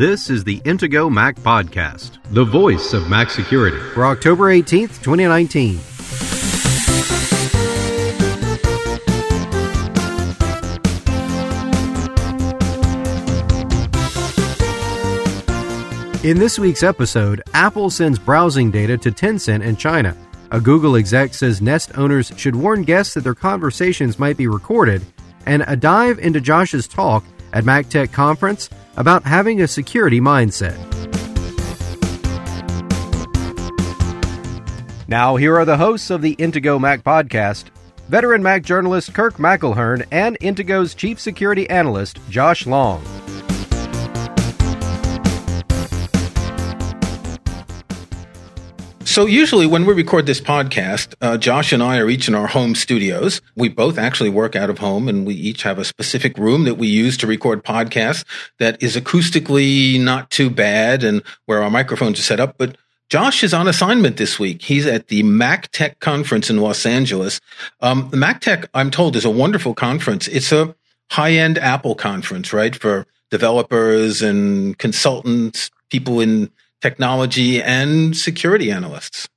This is the Intego Mac Podcast, the voice of Mac security. For October 18th, 2019. In this week's episode, Apple sends browsing data to Tencent in China. A Google exec says Nest owners should warn guests that their conversations might be recorded, and a dive into Josh's talk at MacTech Conference about having a security mindset. Now, here are the hosts of the Intego Mac podcast veteran Mac journalist Kirk McElhearn and Intego's chief security analyst Josh Long. So usually when we record this podcast, uh, Josh and I are each in our home studios. We both actually work out of home and we each have a specific room that we use to record podcasts that is acoustically not too bad and where our microphones are set up. But Josh is on assignment this week. He's at the MacTech conference in Los Angeles. Um, the MacTech, I'm told, is a wonderful conference. It's a high end Apple conference, right? For developers and consultants, people in technology and security analysts.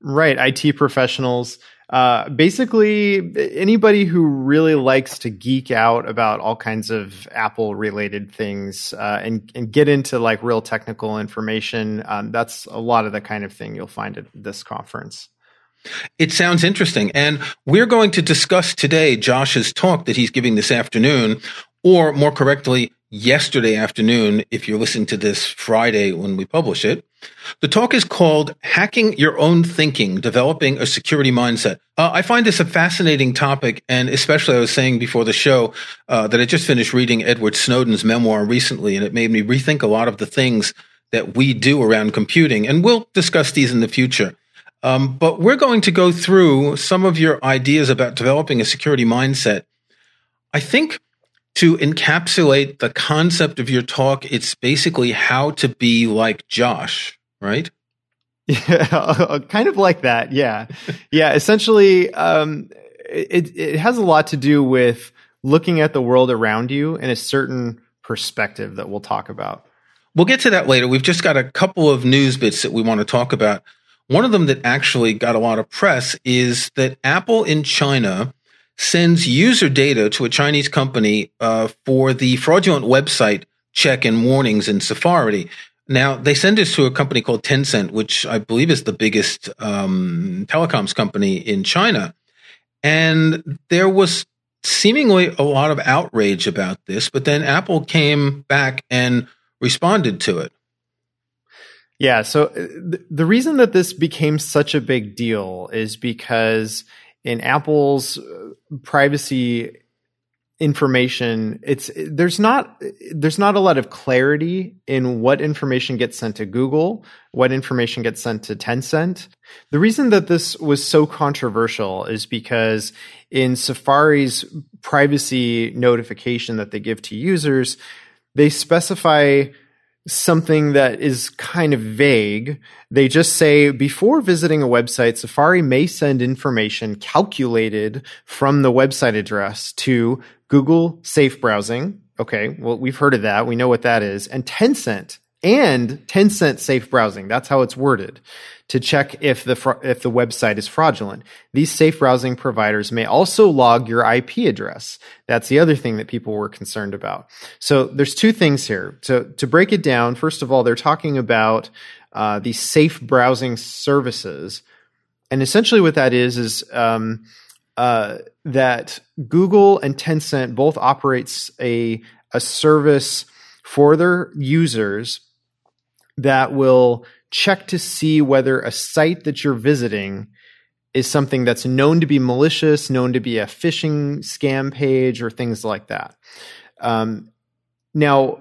Right, IT professionals. Uh, basically, anybody who really likes to geek out about all kinds of Apple related things uh, and, and get into like real technical information, um, that's a lot of the kind of thing you'll find at this conference. It sounds interesting. And we're going to discuss today Josh's talk that he's giving this afternoon, or more correctly, yesterday afternoon, if you're listening to this Friday when we publish it. The talk is called Hacking Your Own Thinking, Developing a Security Mindset. Uh, I find this a fascinating topic. And especially, I was saying before the show uh, that I just finished reading Edward Snowden's memoir recently, and it made me rethink a lot of the things that we do around computing. And we'll discuss these in the future. Um, but we're going to go through some of your ideas about developing a security mindset. I think to encapsulate the concept of your talk, it's basically how to be like Josh, right? Yeah, kind of like that. Yeah. Yeah. Essentially, um, it, it has a lot to do with looking at the world around you in a certain perspective that we'll talk about. We'll get to that later. We've just got a couple of news bits that we want to talk about. One of them that actually got a lot of press is that Apple in China sends user data to a Chinese company uh, for the fraudulent website check and warnings in Safari. Now, they send this to a company called Tencent, which I believe is the biggest um, telecoms company in China. And there was seemingly a lot of outrage about this, but then Apple came back and responded to it. Yeah. So uh, the reason that this became such a big deal is because in Apple's uh, privacy information it's there's not there's not a lot of clarity in what information gets sent to Google, what information gets sent to Tencent. The reason that this was so controversial is because in Safari's privacy notification that they give to users, they specify something that is kind of vague. They just say before visiting a website, Safari may send information calculated from the website address to Google Safe Browsing. Okay, well, we've heard of that. We know what that is. And Tencent and Tencent Safe Browsing. That's how it's worded to check if the if the website is fraudulent. These safe browsing providers may also log your IP address. That's the other thing that people were concerned about. So there's two things here. To to break it down, first of all, they're talking about uh, these safe browsing services, and essentially what that is is um, uh, that Google and Tencent both operates a a service for their users that will check to see whether a site that you're visiting is something that's known to be malicious, known to be a phishing scam page, or things like that. Um, now,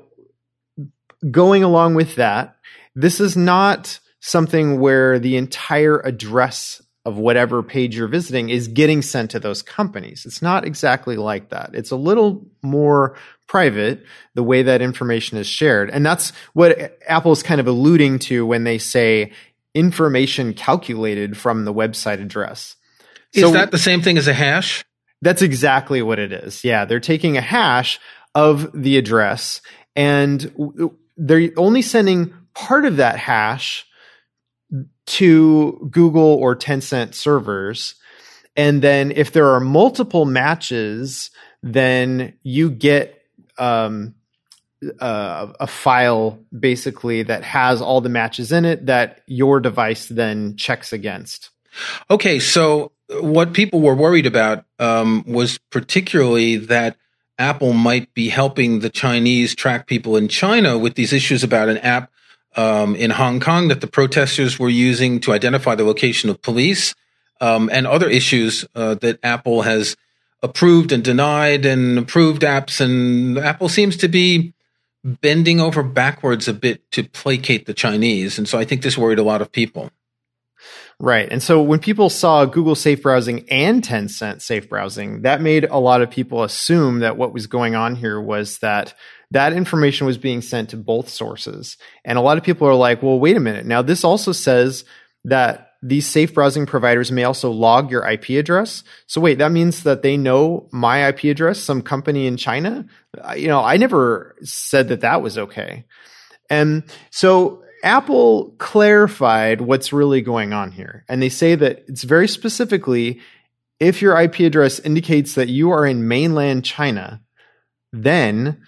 going along with that, this is not something where the entire address of whatever page you're visiting is getting sent to those companies. It's not exactly like that. It's a little more private the way that information is shared. And that's what Apple's kind of alluding to when they say information calculated from the website address. Is so, that the same thing as a hash? That's exactly what it is. Yeah, they're taking a hash of the address and they're only sending part of that hash to Google or Tencent servers. And then if there are multiple matches, then you get um, uh, a file basically that has all the matches in it that your device then checks against. Okay, so what people were worried about um, was particularly that Apple might be helping the Chinese track people in China with these issues about an app um, in Hong Kong that the protesters were using to identify the location of police, um, and other issues uh, that Apple has approved and denied and approved apps. And Apple seems to be bending over backwards a bit to placate the Chinese. And so I think this worried a lot of people. Right. And so when people saw Google Safe Browsing and Tencent Safe Browsing, that made a lot of people assume that what was going on here was that that information was being sent to both sources. And a lot of people are like, well, wait a minute. Now, this also says that these safe browsing providers may also log your IP address. So wait, that means that they know my IP address, some company in China? You know, I never said that that was okay. And so Apple clarified what's really going on here. And they say that it's very specifically if your IP address indicates that you are in mainland China, then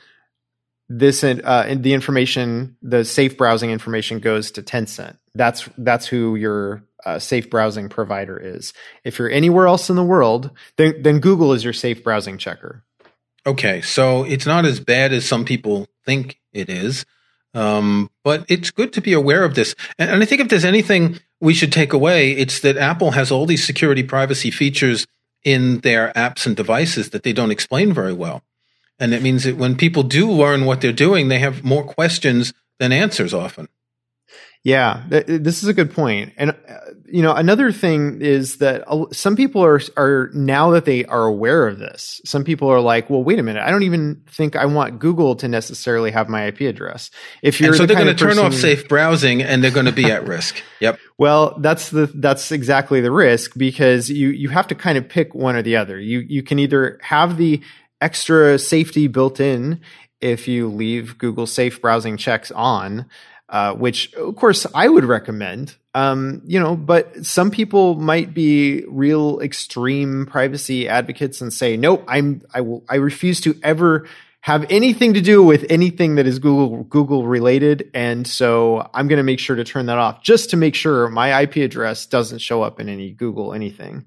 this uh, the information, the safe browsing information goes to Tencent. That's that's who your uh, safe browsing provider is. If you're anywhere else in the world, then then Google is your safe browsing checker. Okay, so it's not as bad as some people think it is. Um, but it's good to be aware of this. And, and I think if there's anything we should take away, it's that Apple has all these security privacy features in their apps and devices that they don't explain very well. And it means that when people do learn what they're doing, they have more questions than answers often. Yeah, this is a good point. And uh, you know, another thing is that some people are are now that they are aware of this. Some people are like, "Well, wait a minute. I don't even think I want Google to necessarily have my IP address." If you're and so the they're going to turn off safe browsing and they're going to be at risk. Yep. Well, that's the that's exactly the risk because you you have to kind of pick one or the other. You you can either have the extra safety built in if you leave Google Safe browsing checks on uh, which of course I would recommend. Um, you know, but some people might be real extreme privacy advocates and say, "Nope, I'm I will I refuse to ever have anything to do with anything that is Google Google related, and so I'm going to make sure to turn that off just to make sure my IP address doesn't show up in any Google anything."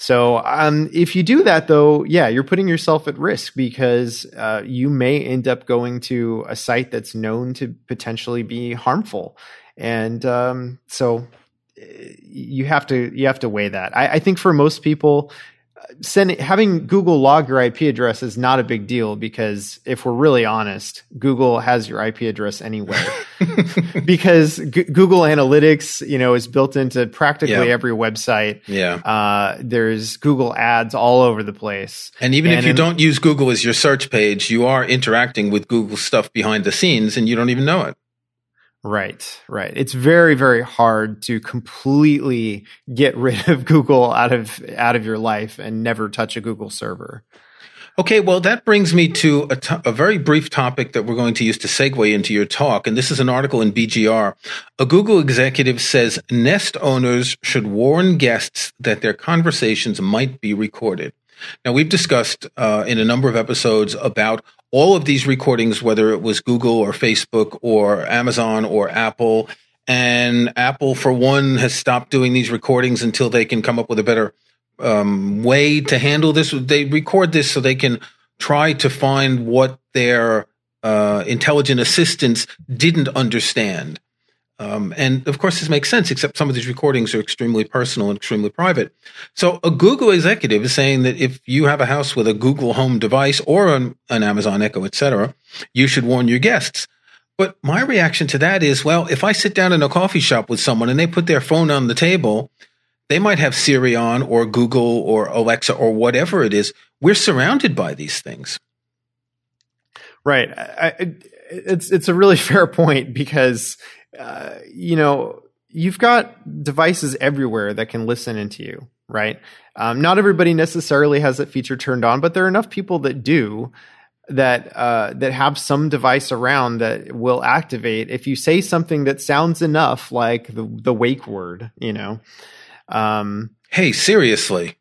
So um, if you do that, though, yeah, you're putting yourself at risk because uh, you may end up going to a site that's known to potentially be harmful, and um, so eh, you have to you have to weigh that. I, I think for most people, sending having Google log your IP address is not a big deal because if we're really honest, Google has your IP address anyway. because G- Google Analytics, you know, is built into practically yep. every website. Yeah. Uh, there's Google ads all over the place. And even and if you in, don't use Google as your search page, you are interacting with Google stuff behind the scenes and you don't even know it. Right, right. It's very, very hard to completely get rid of Google out of out of your life and never touch a Google server. Okay, well, that brings me to a, a very brief topic that we're going to use to segue into your talk. And this is an article in BGR. A Google executive says Nest owners should warn guests that their conversations might be recorded. Now, we've discussed uh, in a number of episodes about all of these recordings, whether it was Google or Facebook or Amazon or Apple. And Apple, for one, has stopped doing these recordings until they can come up with a better um, way to handle this. They record this so they can try to find what their uh, intelligent assistants didn't understand. Um, and of course, this makes sense, except some of these recordings are extremely personal and extremely private. So a Google executive is saying that if you have a house with a Google Home device or an, an Amazon Echo, etc., you should warn your guests. But my reaction to that is, well, if I sit down in a coffee shop with someone and they put their phone on the table, they might have Siri on or Google or Alexa or whatever it is. We're surrounded by these things. Right. I, it's it's a really fair point because uh, you know, you've got devices everywhere that can listen into you, right? Um, not everybody necessarily has that feature turned on, but there are enough people that do. that uh, that have some device around that will activate if you say something that sounds enough like the the wake word. You know. Um, hey, seriously.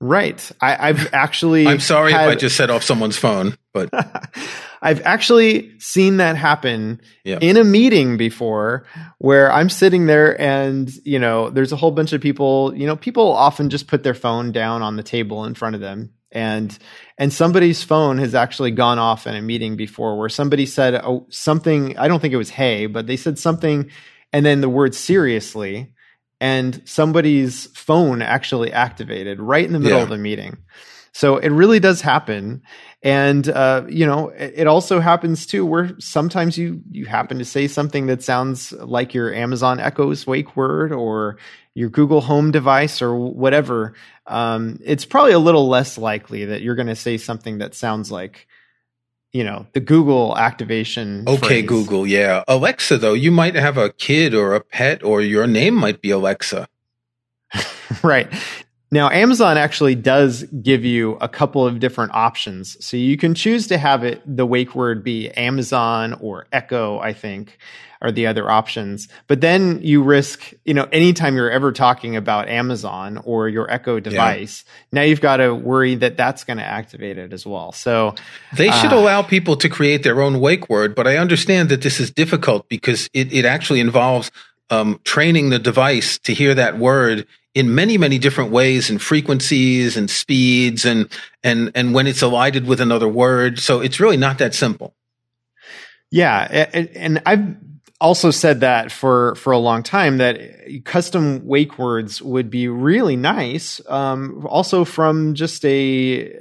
Right. I, have actually. I'm sorry had, if I just set off someone's phone, but I've actually seen that happen yeah. in a meeting before where I'm sitting there and, you know, there's a whole bunch of people, you know, people often just put their phone down on the table in front of them and and somebody's phone has actually gone off in a meeting before where somebody said oh, something i don't think it was hey but they said something and then the word seriously and somebody's phone actually activated right in the middle yeah. of the meeting. So it really does happen. And, uh, you know, it also happens too where sometimes you, you happen to say something that sounds like your Amazon Echo's wake word or your Google Home device or whatever. Um, it's probably a little less likely that you're going to say something that sounds like you know the google activation okay phrase. google yeah alexa though you might have a kid or a pet or your name might be alexa right now amazon actually does give you a couple of different options so you can choose to have it the wake word be amazon or echo i think are the other options. But then you risk, you know, anytime you're ever talking about Amazon or your Echo device, yeah. now you've got to worry that that's going to activate it as well. So they should uh, allow people to create their own wake word, but I understand that this is difficult because it, it actually involves um, training the device to hear that word in many many different ways and frequencies and speeds and and and when it's elided with another word. So it's really not that simple. Yeah. And, i've also said that for for a long time that custom wake words would be really nice. Um, also, from just a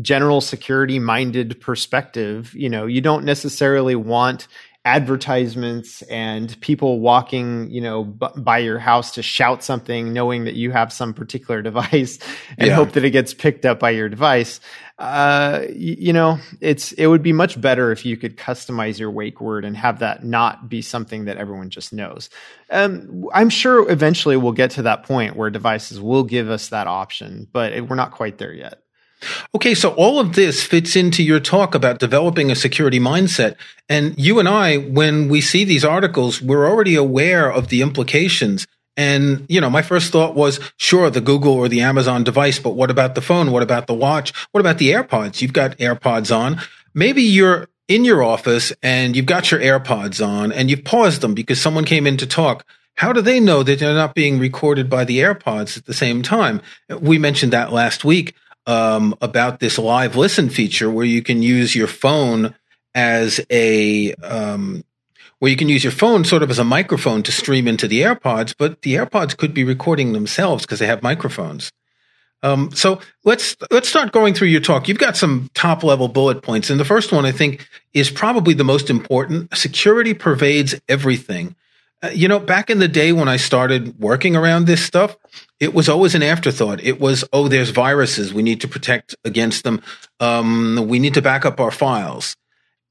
general security minded perspective, you know, you don't necessarily want advertisements and people walking, you know, b- by your house to shout something, knowing that you have some particular device, and yeah. hope that it gets picked up by your device. Uh, you, you know, it's it would be much better if you could customize your wake word and have that not be something that everyone just knows. Um, I'm sure eventually we'll get to that point where devices will give us that option, but it, we're not quite there yet. Okay, so all of this fits into your talk about developing a security mindset. And you and I, when we see these articles, we're already aware of the implications. And, you know, my first thought was, sure, the Google or the Amazon device, but what about the phone? What about the watch? What about the AirPods? You've got AirPods on. Maybe you're in your office and you've got your AirPods on and you've paused them because someone came in to talk. How do they know that they're not being recorded by the AirPods at the same time? We mentioned that last week um, about this live listen feature where you can use your phone as a um, where you can use your phone sort of as a microphone to stream into the AirPods, but the AirPods could be recording themselves because they have microphones. Um, so let's let's start going through your talk. You've got some top level bullet points, and the first one I think is probably the most important. Security pervades everything. Uh, you know, back in the day when I started working around this stuff, it was always an afterthought. It was, oh, there's viruses. We need to protect against them. Um, we need to back up our files.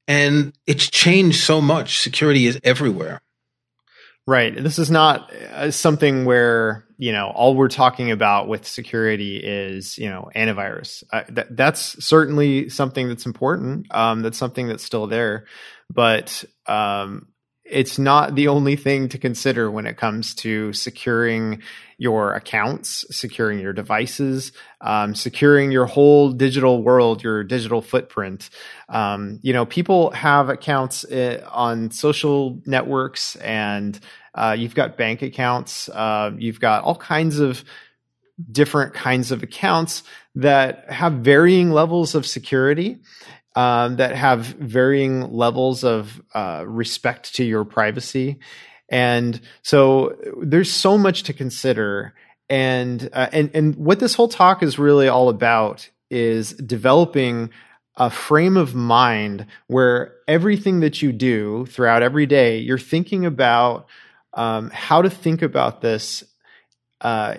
And it's changed so much. Security is everywhere. Right. This is not uh, something where, you know, all we're talking about with security is, you know, antivirus. Uh, that, that's certainly something that's important. Um, that's something that's still there. But um, it's not the only thing to consider when it comes to securing your accounts, securing your devices, um, securing your whole digital world, your digital footprint. Um, you know, people have accounts uh, on social networks, and uh, you've got bank accounts. Uh, you've got all kinds of different kinds of accounts that have varying levels of security um, that have varying levels of uh, respect to your privacy. And so there's so much to consider. And, uh, and, and what this whole talk is really all about is developing a frame of mind where everything that you do throughout every day, you're thinking about um, how to think about this uh,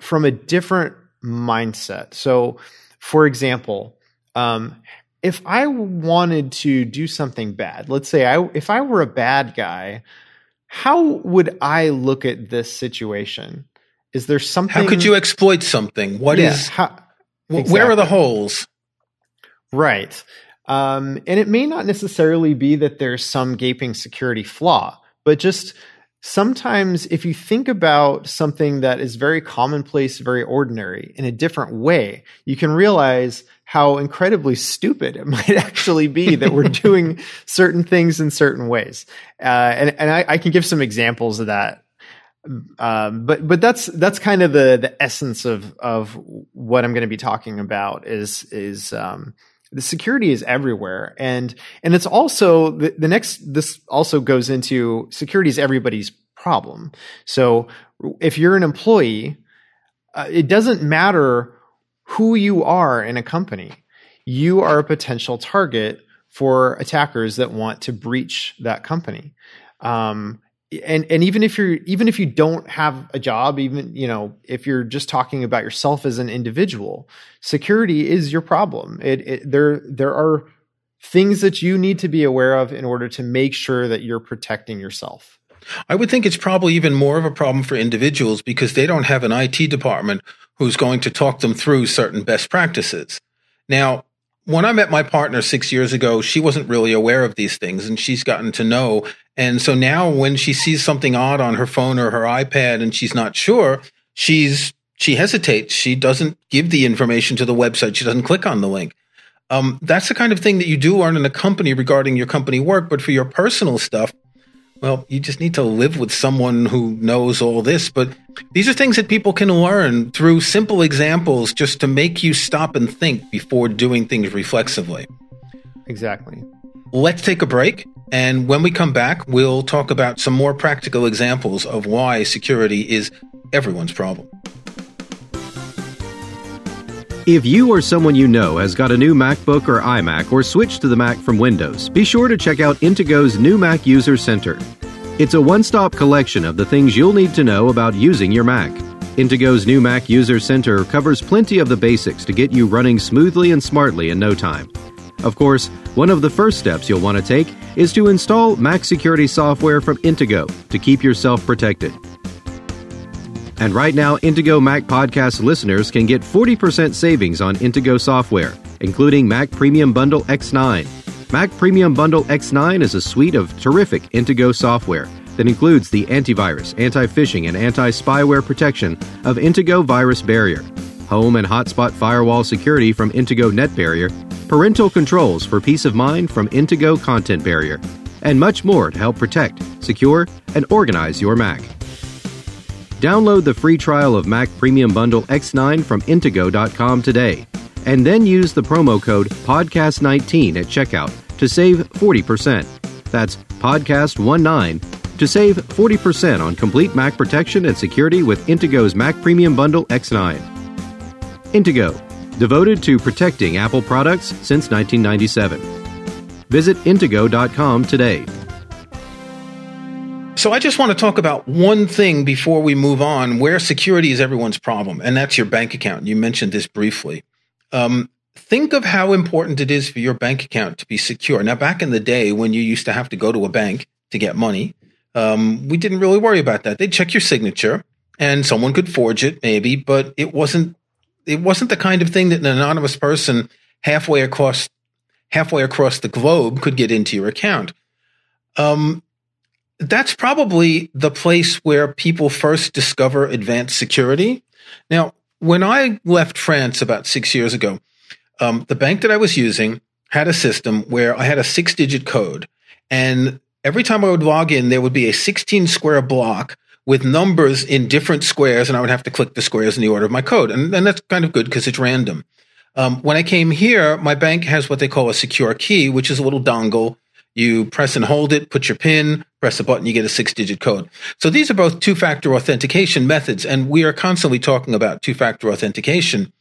from a different mindset. So, for example, um, if I wanted to do something bad, let's say I if I were a bad guy, how would I look at this situation? Is there something How could you exploit something? What yeah, is? how, exactly. Where are the holes? Right. Um, and it may not necessarily be that there's some gaping security flaw, but just sometimes if you think about something that is very commonplace, very ordinary in a different way, you can realize how incredibly stupid it might actually be that we're doing certain things in certain ways. Uh, and and I, I, can give some examples of that. Um, but but that's that's kind of the the essence of of what I'm going to be talking about is is um, the security is everywhere and and it's also the, the next this also goes into security is everybody's problem so if you're an employee uh, it doesn't matter who you are in a company. You are a potential target for attackers that want to breach that company. Um, and and even if you're even if you don't have a job even you know if you're just talking about yourself as an individual security is your problem. It, it, there there are things that you need to be aware of in order to make sure that you're protecting yourself I would think it's probably even more of a problem for individuals because they don't have an IT department who's going to talk them through certain best practices. Now, when I met my partner six years ago, she wasn't really aware of these things and she's gotten to know. And so now when she sees something odd on her phone or her iPad and she's not sure, she's, she hesitates. She doesn't give the information to the website. She doesn't click on the link. Um, that's the kind of thing that you do learn in a company regarding your company work. But for your personal stuff, well, you just need to live with someone who knows all this. But these are things that people can learn through simple examples just to make you stop and think before doing things reflexively. Exactly. Let's take a break. And when we come back, we'll talk about some more practical examples of why security is everyone's problem. If you or someone you know has got a new MacBook or iMac or switched to the Mac from Windows, be sure to check out Intego's new Mac User Center. It's a one stop collection of the things you'll need to know about using your Mac. Intego's new Mac User Center covers plenty of the basics to get you running smoothly and smartly in no time. Of course, one of the first steps you'll want to take is to install Mac security software from Intego to keep yourself protected. And right now, Intego Mac Podcast listeners can get 40% savings on Intego software, including Mac Premium Bundle X9. Mac Premium Bundle X9 is a suite of terrific Intego software that includes the antivirus, anti phishing, and anti spyware protection of Intego Virus Barrier, home and hotspot firewall security from Intego Net Barrier, parental controls for peace of mind from Intego Content Barrier, and much more to help protect, secure, and organize your Mac. Download the free trial of Mac Premium Bundle X9 from Intego.com today, and then use the promo code PODCAST19 at checkout to save 40%. That's PODCAST19 to save 40% on complete Mac protection and security with Intego's Mac Premium Bundle X9. Intego, devoted to protecting Apple products since 1997. Visit Intego.com today. So I just want to talk about one thing before we move on where security is everyone's problem, and that's your bank account. You mentioned this briefly. Um, think of how important it is for your bank account to be secure. Now, back in the day when you used to have to go to a bank to get money, um, we didn't really worry about that. They'd check your signature, and someone could forge it, maybe, but it wasn't. It wasn't the kind of thing that an anonymous person halfway across halfway across the globe could get into your account. Um, that's probably the place where people first discover advanced security. Now, when I left France about six years ago, um, the bank that I was using had a system where I had a six digit code. And every time I would log in, there would be a 16 square block with numbers in different squares, and I would have to click the squares in the order of my code. And, and that's kind of good because it's random. Um, when I came here, my bank has what they call a secure key, which is a little dongle you press and hold it, put your PIN, press a button, you get a six digit code. So these are both two factor authentication methods, and we are constantly talking about two factor authentication.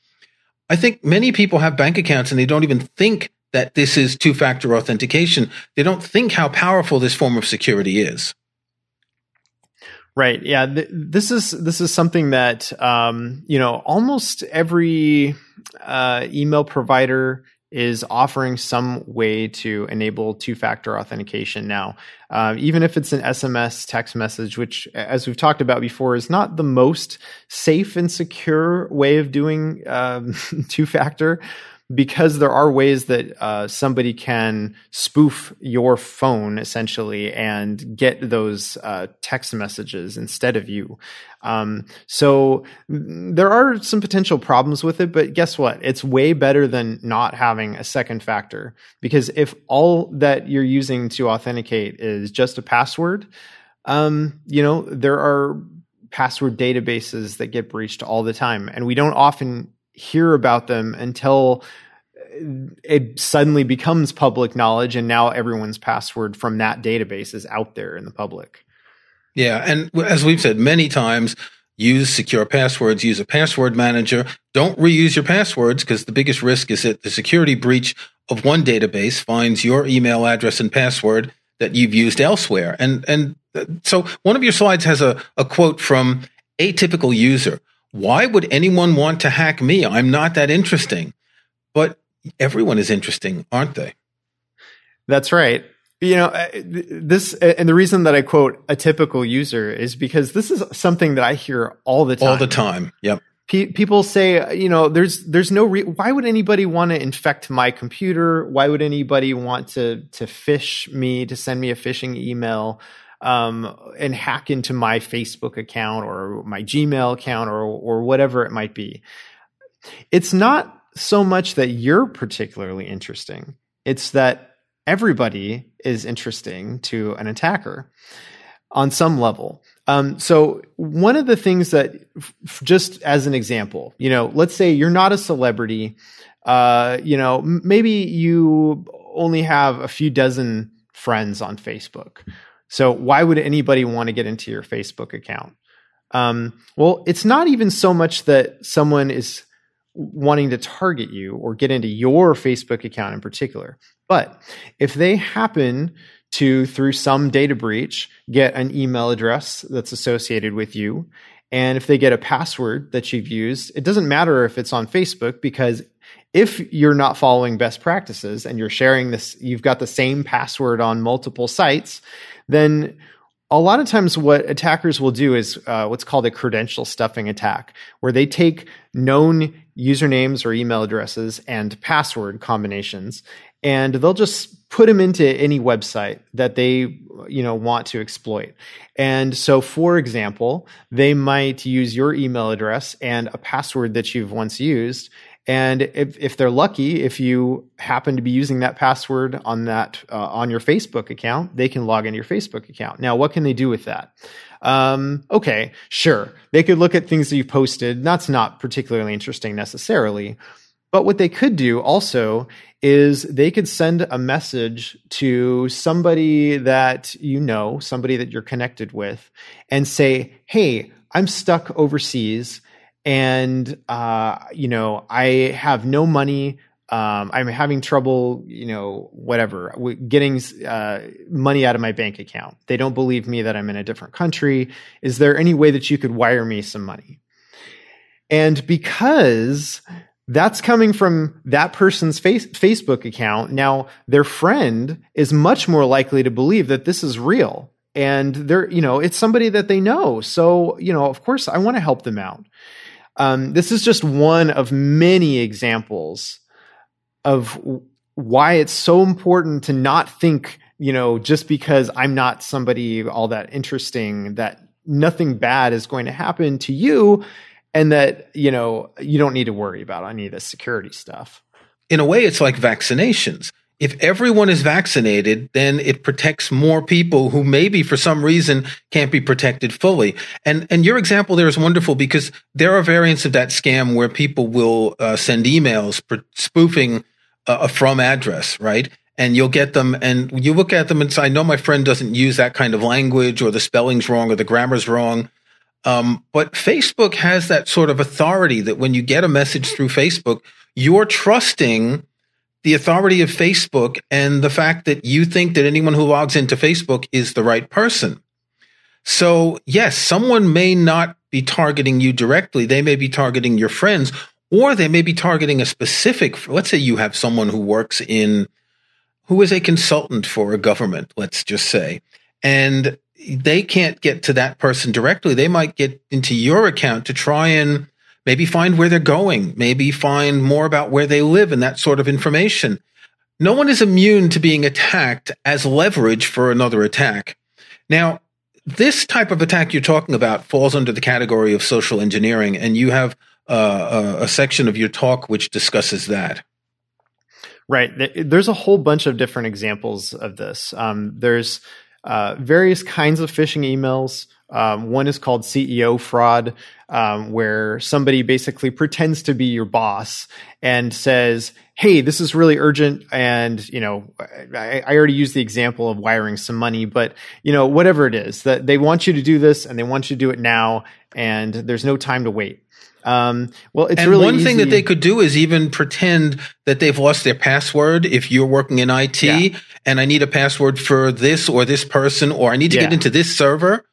I think many people have bank accounts and they don't even think that this is two factor authentication. They don't think how powerful this form of security is. Right. Yeah. Th- this is this is something that um, you know almost every uh, email provider is offering some way to enable two factor authentication now. Um, even if it's an SMS text message, which, as we've talked about before, is not the most safe and secure way of doing um, two factor. Because there are ways that uh, somebody can spoof your phone essentially and get those uh, text messages instead of you. Um, so there are some potential problems with it, but guess what? It's way better than not having a second factor because if all that you're using to authenticate is just a password, um, you know, there are password databases that get breached all the time, and we don't often hear about them until uh, it suddenly becomes public knowledge and now everyone's password from that database is out there in the public. Yeah, and as we've said many times, use secure passwords, use a password manager. Don't reuse your passwords because the biggest risk is that the security breach of one database finds your email address and password that you've used elsewhere. And and uh, so one of your slides has a, a quote from a typical user. Why would anyone want to hack me? I'm not that interesting. But everyone is interesting, aren't they? That's right. You know, this, and the reason that I quote a typical user is because this is something that I hear all the time. All the time. Yep. people say, you know, there's there's no re- why would anybody want to infect my computer? Why would anybody want to to phish me to send me a phishing email? Um, and hack into my Facebook account or my Gmail account or or whatever it might be. It's not so much that you're particularly interesting; it's that everybody is interesting to an attacker on some level. Um, so one of the things that, f- just as an example, you know, let's say you're not a celebrity. Uh, you know, maybe you only have a few dozen friends on Facebook so why would anybody want to get into your Facebook account? Um, well, it's not even so much that someone is wanting to target you or get into your Facebook account in particular. But if they happen to, through some data breach, get an email address that's associated with you, and if they get a password that you've used, it doesn't matter if it's on Facebook because if you're not following best practices and you're sharing this, you've got the same password on multiple sites, then a lot of times what attackers will do is uh, what's called a credential stuffing attack, where they take known usernames or email addresses and password combinations, and they'll just put them into any website that they you know want to exploit. And so, for example, they might use your email address and a password that you've once used, and if, if they're lucky, if you happen to be using that password on that uh, on your Facebook account, they can log into your Facebook account. Now, what can they do with that? Um, okay, sure, they could look at things that you posted. That's not particularly interesting necessarily. But what they could do also is they could send a message to somebody that you know, somebody that you're connected with, and say, "Hey, I'm stuck overseas." And uh, you know I have no money. Um, I'm having trouble, you know, whatever, getting uh, money out of my bank account. They don't believe me that I'm in a different country. Is there any way that you could wire me some money? And because that's coming from that person's face, Facebook account, now their friend is much more likely to believe that this is real. And they're, you know, it's somebody that they know. So, you know, of course, I want to help them out. Um, this is just one of many examples of why it's so important to not think, you know, just because I'm not somebody all that interesting, that nothing bad is going to happen to you and that, you know, you don't need to worry about any of the security stuff. In a way, it's like vaccinations if everyone is vaccinated, then it protects more people who maybe for some reason can't be protected fully. And and your example there is wonderful because there are variants of that scam where people will uh, send emails spoofing a from address, right? And you'll get them, and you look at them and say, "I know my friend doesn't use that kind of language, or the spelling's wrong, or the grammar's wrong." Um, but Facebook has that sort of authority that when you get a message through Facebook, you're trusting the authority of Facebook and the fact that you think that anyone who logs into Facebook is the right person. So, yes, someone may not be targeting you directly. They may be targeting your friends, or they may be targeting a specific, let's say you have someone who works in, who is a consultant for a government, let's just say, and they can't get to that person directly. They might get into your account to try and maybe find where they're going, maybe find more about where they live and that sort of information. No one is immune to being attacked as leverage for another attack. Now, this type of attack you're talking about falls under the category of social engineering, and you have uh, a, a section of your talk which discusses that. Right. There's a whole bunch of different examples of this. Um, there's uh, various kinds of phishing emails. Um, one is called CEO fraud, um, where somebody basically pretends to be your boss and says, "Hey, this is really urgent," and you know, I, I, already used the example of wiring some money, but you know, whatever it is that they want you to do this and they want you to do it now, and there's no time to wait. Um, well, it's and really one easy. thing that they could do is even pretend that they've lost their password. If you're working in IT yeah. and I need a password for this or this person, or I need to yeah. get into this server.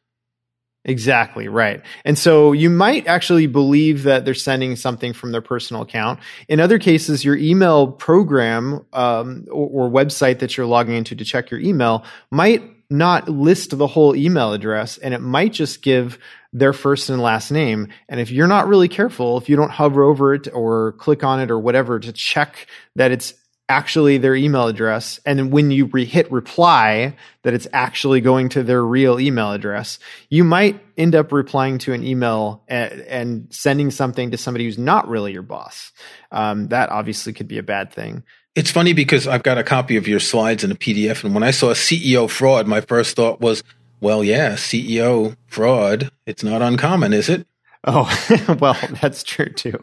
Exactly right. And so you might actually believe that they're sending something from their personal account. In other cases, your email program um, or, or website that you're logging into to check your email might not list the whole email address and it might just give their first and last name. And if you're not really careful, if you don't hover over it or click on it or whatever to check that it's actually their email address, and when you re- hit reply, that it's actually going to their real email address, you might end up replying to an email and, and sending something to somebody who's not really your boss. Um, that obviously could be a bad thing. It's funny because I've got a copy of your slides in a PDF, and when I saw CEO fraud, my first thought was, well, yeah, CEO fraud. It's not uncommon, is it? Oh, well, that's true too.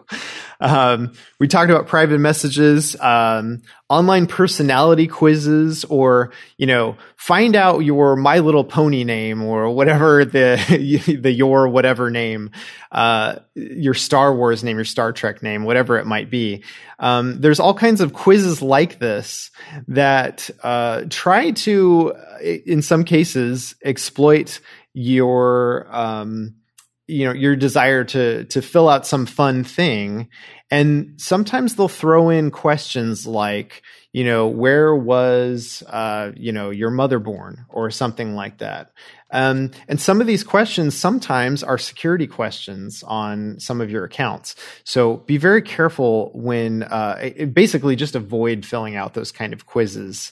Um, we talked about private messages, um, online personality quizzes, or you know, find out your My Little Pony name or whatever the the your whatever name, uh, your Star Wars name, your Star Trek name, whatever it might be. Um, there's all kinds of quizzes like this that uh, try to, in some cases, exploit your um, you know your desire to to fill out some fun thing. And sometimes they'll throw in questions like you know where was uh, you know your mother born or something like that? Um, and some of these questions sometimes are security questions on some of your accounts. So be very careful when uh, basically just avoid filling out those kind of quizzes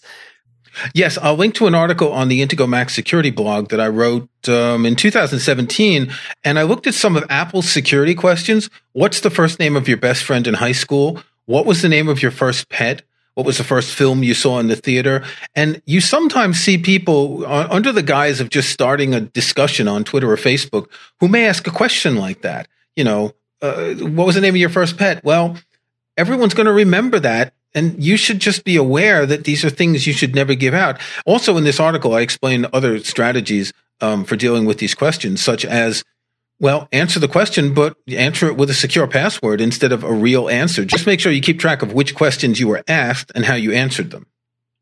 Yes, I'll link to an article on the Intego Max security blog that I wrote um, in 2017. And I looked at some of Apple's security questions. What's the first name of your best friend in high school? What was the name of your first pet? What was the first film you saw in the theater? And you sometimes see people uh, under the guise of just starting a discussion on Twitter or Facebook who may ask a question like that. You know, uh, what was the name of your first pet? Well, everyone's going to remember that and you should just be aware that these are things you should never give out. Also, in this article, I explain other strategies um, for dealing with these questions, such as, well, answer the question, but answer it with a secure password instead of a real answer. Just make sure you keep track of which questions you were asked and how you answered them.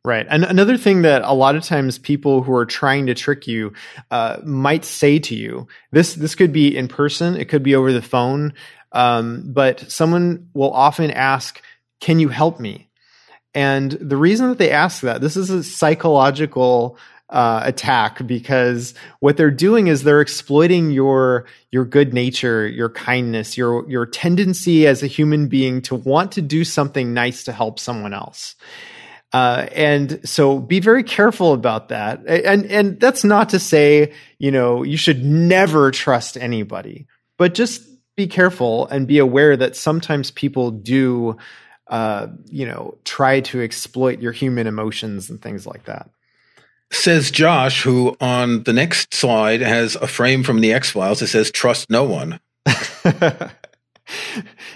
Right. And another thing that a lot of times people who are trying to trick you uh, might say to you, this this could be in person, it could be over the phone, um, but someone will often ask, can you help me? And the reason that they ask that, this is a psychological uh, attack because what they're doing is they're exploiting your your good nature, your kindness, your your tendency as a human being to want to do something nice to help someone else. Uh, and so be very careful about that. And and that's not to say you know you should never trust anybody, but just be careful and be aware that sometimes people do uh, you know, try to exploit your human emotions and things like that. Says Josh, who on the next slide has a frame from the X Files that says "Trust no one."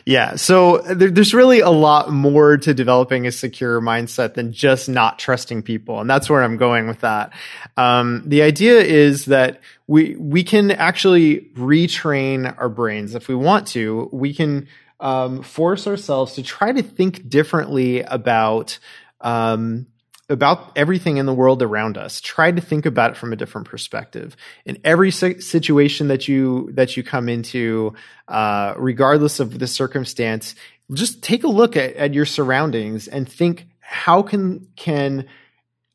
yeah, so there, there's really a lot more to developing a secure mindset than just not trusting people, and that's where I'm going with that. Um, the idea is that we we can actually retrain our brains if we want to. We can um, force ourselves to try to think differently about um, about everything in the world around us. Try to think about it from a different perspective. In every situation that you that you come into, uh, regardless of the circumstance, just take a look at, at your surroundings and think how can can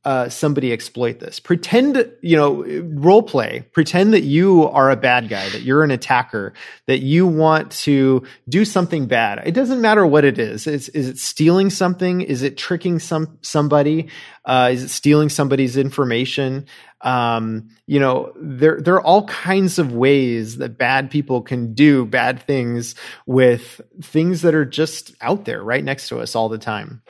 uh, somebody exploit this. Pretend, you know, role play. Pretend that you are a bad guy, that you're an attacker, that you want to do something bad. It doesn't matter what it is. Is, is it stealing something? Is it tricking some somebody? Uh, is it stealing somebody's information? Um, you know, there there are all kinds of ways that bad people can do bad things with things that are just out there, right next to us all the time.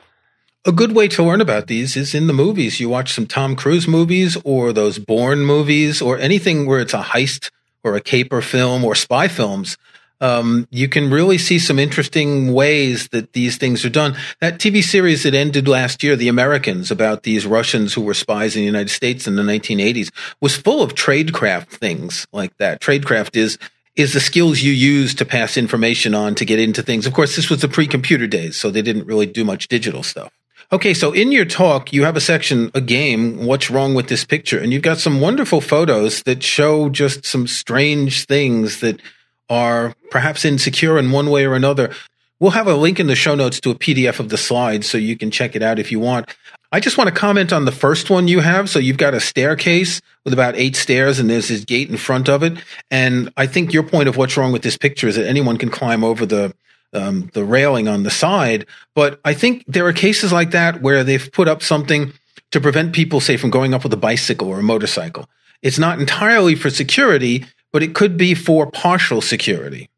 A good way to learn about these is in the movies. You watch some Tom Cruise movies or those Bourne movies or anything where it's a heist or a caper film or spy films. Um, you can really see some interesting ways that these things are done. That TV series that ended last year, The Americans, about these Russians who were spies in the United States in the 1980s, was full of tradecraft things like that. Tradecraft is is the skills you use to pass information on to get into things. Of course, this was the pre-computer days, so they didn't really do much digital stuff. Okay, so in your talk, you have a section, a game, what's wrong with this picture? And you've got some wonderful photos that show just some strange things that are perhaps insecure in one way or another. We'll have a link in the show notes to a PDF of the slides so you can check it out if you want. I just want to comment on the first one you have. So you've got a staircase with about eight stairs and there's this gate in front of it. And I think your point of what's wrong with this picture is that anyone can climb over the um, the railing on the side. But I think there are cases like that where they've put up something to prevent people, say, from going up with a bicycle or a motorcycle. It's not entirely for security, but it could be for partial security.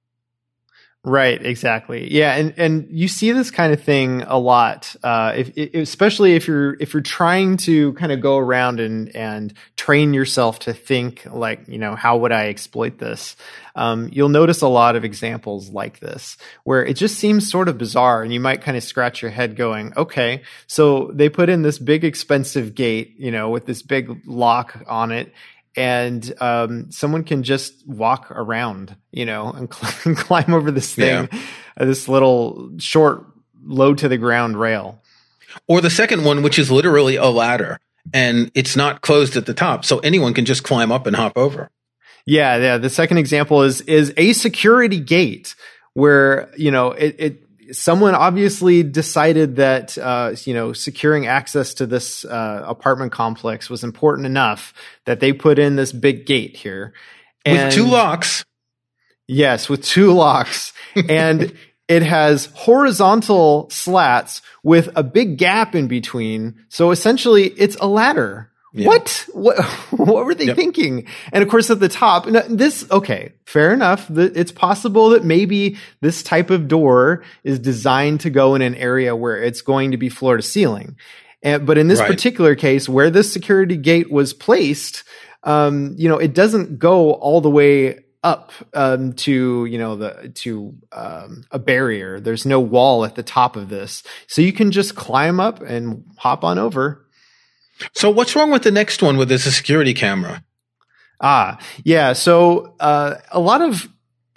Right, exactly. Yeah, and and you see this kind of thing a lot, uh, if, if, especially if you're if you're trying to kind of go around and and train yourself to think like you know how would I exploit this. Um, you'll notice a lot of examples like this where it just seems sort of bizarre, and you might kind of scratch your head, going, "Okay, so they put in this big expensive gate, you know, with this big lock on it, and um, someone can just walk around, you know, and, cl- and climb over this thing, yeah. uh, this little short, low to the ground rail. Or the second one, which is literally a ladder and it's not closed at the top, so anyone can just climb up and hop over. Yeah, yeah. The second example is is a security gate where you know it, it someone obviously decided that uh, you know securing access to this uh, apartment complex was important enough that they put in this big gate here and, with two locks. Yes, with two locks, and it has horizontal slats with a big gap in between. So essentially, it's a ladder. Yeah. What? What? What were they yep. thinking? And of course, at the top, this okay, fair enough. It's possible that maybe this type of door is designed to go in an area where it's going to be floor to ceiling. And, but in this right. particular case, where this security gate was placed, um, you know, it doesn't go all the way up um, to you know the to um, a barrier. There's no wall at the top of this, so you can just climb up and hop on over. So what's wrong with the next one with this security camera? Ah, yeah. So uh, a lot of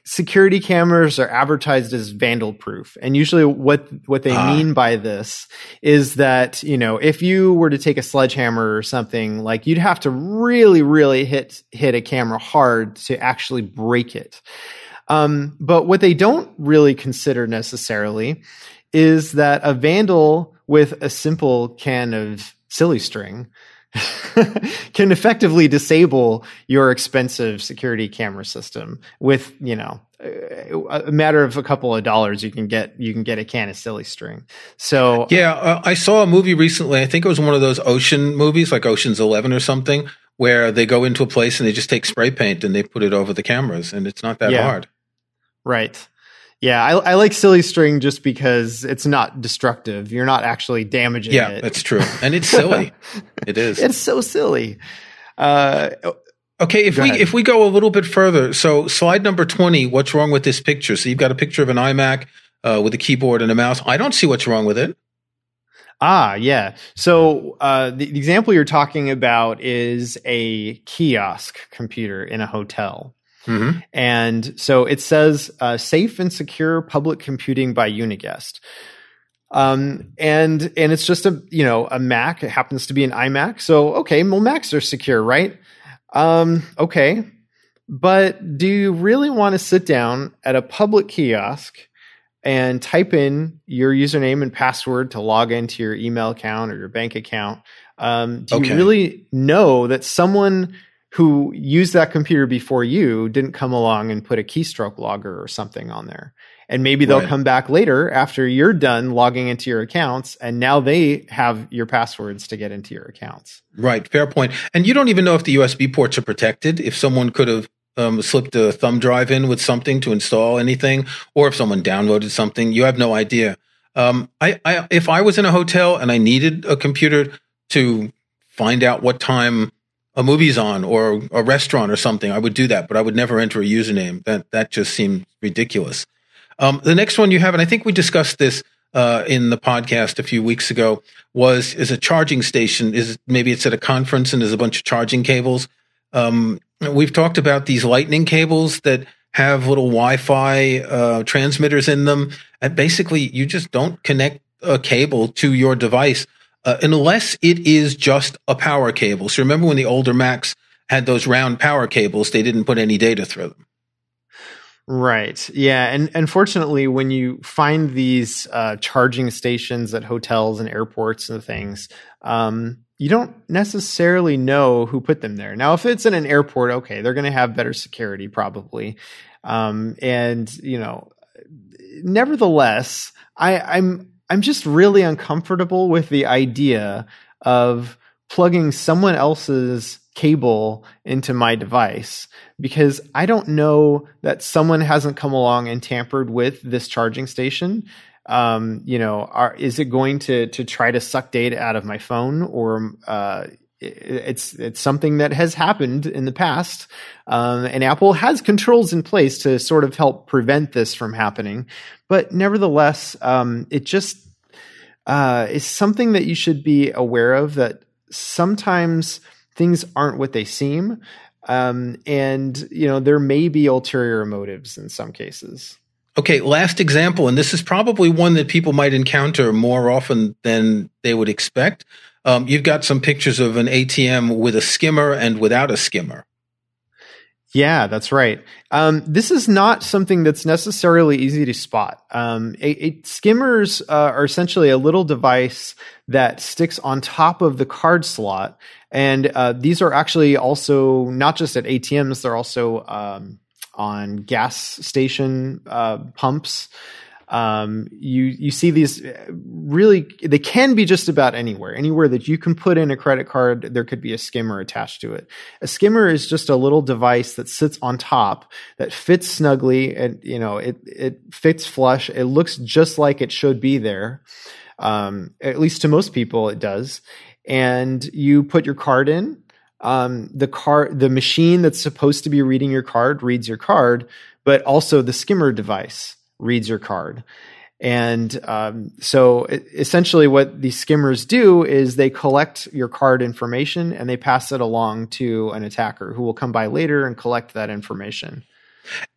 security cameras are advertised as vandal proof and usually what what they ah. mean by this is that you know if you were to take a sledgehammer or something like you'd have to really really hit hit a camera hard to actually break it um, but what they don't really consider necessarily is that a vandal with a simple can of silly string can effectively disable your expensive security camera system with you know a matter of a couple of dollars you can get you can get a can of silly string. So yeah uh, i saw a movie recently i think it was one of those ocean movies like oceans 11 or something where they go into a place and they just take spray paint and they put it over the cameras and it's not that yeah. hard. Right yeah, I, I, like silly string just because it's not destructive. You're not actually damaging yeah, it. that's true, and it's silly. it is. It's so silly. Uh, okay, if we ahead. if we go a little bit further, so slide number twenty. What's wrong with this picture? So you've got a picture of an iMac uh, with a keyboard and a mouse. I don't see what's wrong with it. Ah, yeah. So uh, the, the example you're talking about is a kiosk computer in a hotel. Mm-hmm. And so it says uh, safe and secure public computing by Uniguest. Um, and and it's just a you know a Mac. It happens to be an iMac. So okay, well Macs are secure, right? Um, okay, but do you really want to sit down at a public kiosk and type in your username and password to log into your email account or your bank account Um, do okay. you really know that someone who used that computer before you didn't come along and put a keystroke logger or something on there? And maybe they'll right. come back later after you're done logging into your accounts, and now they have your passwords to get into your accounts. Right, fair point. And you don't even know if the USB ports are protected. If someone could have um, slipped a thumb drive in with something to install anything, or if someone downloaded something, you have no idea. Um, I, I, if I was in a hotel and I needed a computer to find out what time a movie's on or a restaurant or something, I would do that, but I would never enter a username. That that just seemed ridiculous. Um, the next one you have, and I think we discussed this uh, in the podcast a few weeks ago, was is a charging station. Is maybe it's at a conference and there's a bunch of charging cables. Um, we've talked about these lightning cables that have little Wi-Fi uh, transmitters in them, and basically you just don't connect a cable to your device uh, unless it is just a power cable. So remember when the older Macs had those round power cables, they didn't put any data through them. Right. Yeah. And unfortunately, when you find these uh, charging stations at hotels and airports and things, um, you don't necessarily know who put them there. Now, if it's in an airport, okay, they're going to have better security probably. Um, and you know, nevertheless, I, I'm I'm just really uncomfortable with the idea of plugging someone else's cable into my device because I don't know that someone hasn't come along and tampered with this charging station. Um, you know, are, is it going to to try to suck data out of my phone, or uh, it's it's something that has happened in the past, um, and Apple has controls in place to sort of help prevent this from happening. But nevertheless, um, it just uh, is something that you should be aware of. That sometimes things aren't what they seem. Um, and you know there may be ulterior motives in some cases. Okay, last example, and this is probably one that people might encounter more often than they would expect. Um, you've got some pictures of an ATM with a skimmer and without a skimmer. Yeah, that's right. Um, this is not something that's necessarily easy to spot. Um, a, a skimmers uh, are essentially a little device that sticks on top of the card slot and uh, these are actually also not just at ATMs, they're also um, on gas station uh, pumps. Um, you you see these uh, really they can be just about anywhere. Anywhere that you can put in a credit card there could be a skimmer attached to it. A skimmer is just a little device that sits on top that fits snugly and you know it it fits flush. It looks just like it should be there. Um, at least to most people it does. And you put your card in. Um, the card, the machine that's supposed to be reading your card reads your card, but also the skimmer device reads your card. And um, so essentially, what these skimmers do is they collect your card information and they pass it along to an attacker who will come by later and collect that information.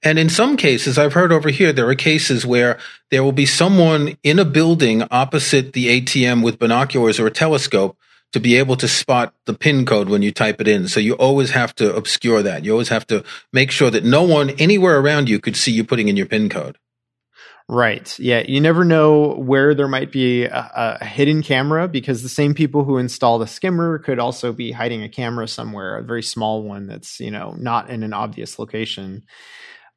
And in some cases, I've heard over here, there are cases where there will be someone in a building opposite the ATM with binoculars or a telescope to be able to spot the pin code when you type it in. So you always have to obscure that. You always have to make sure that no one anywhere around you could see you putting in your pin code. Right. Yeah. You never know where there might be a, a, hidden camera because the same people who install the skimmer could also be hiding a camera somewhere, a very small one that's, you know, not in an obvious location.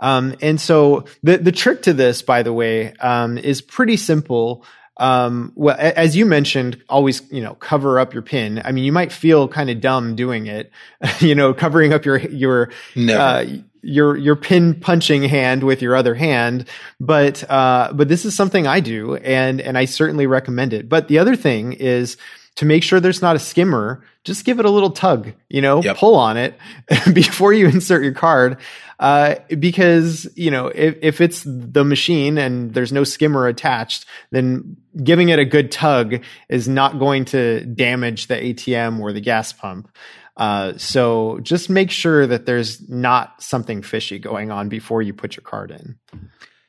Um, and so the, the trick to this, by the way, um, is pretty simple um, well, as you mentioned, always, you know, cover up your pin. I mean, you might feel kind of dumb doing it, you know, covering up your, your, uh, your, your pin punching hand with your other hand. But, uh, but this is something I do and, and I certainly recommend it. But the other thing is, to make sure there's not a skimmer, just give it a little tug, you know, yep. pull on it before you insert your card. Uh, because, you know, if, if it's the machine and there's no skimmer attached, then giving it a good tug is not going to damage the ATM or the gas pump. Uh, so just make sure that there's not something fishy going on before you put your card in.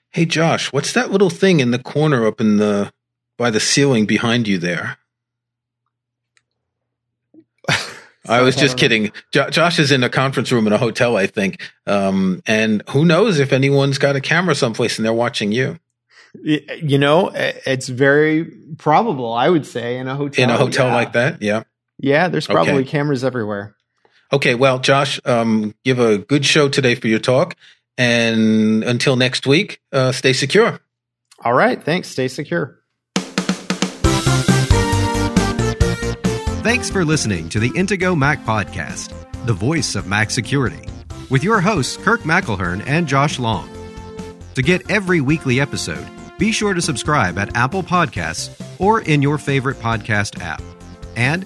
Hey, Josh, what's that little thing in the corner up in the by the ceiling behind you there? I was just kidding. Jo- Josh is in a conference room in a hotel, I think. Um, and who knows if anyone's got a camera someplace and they're watching you. You know, it's very probable, I would say, in a hotel. In a hotel yeah. like that, yeah. Yeah, there's probably Okay. cameras everywhere. Okay, well, Josh, um, give a good show today for your talk. And until next week, uh, stay secure. All right, thanks. Stay secure. Thanks for listening to the Intego Mac Podcast, the voice of Mac security, with your hosts Kirk McElhearn and Josh Long. To get every weekly episode, be sure to subscribe at Apple Podcasts or in your favorite podcast app. And,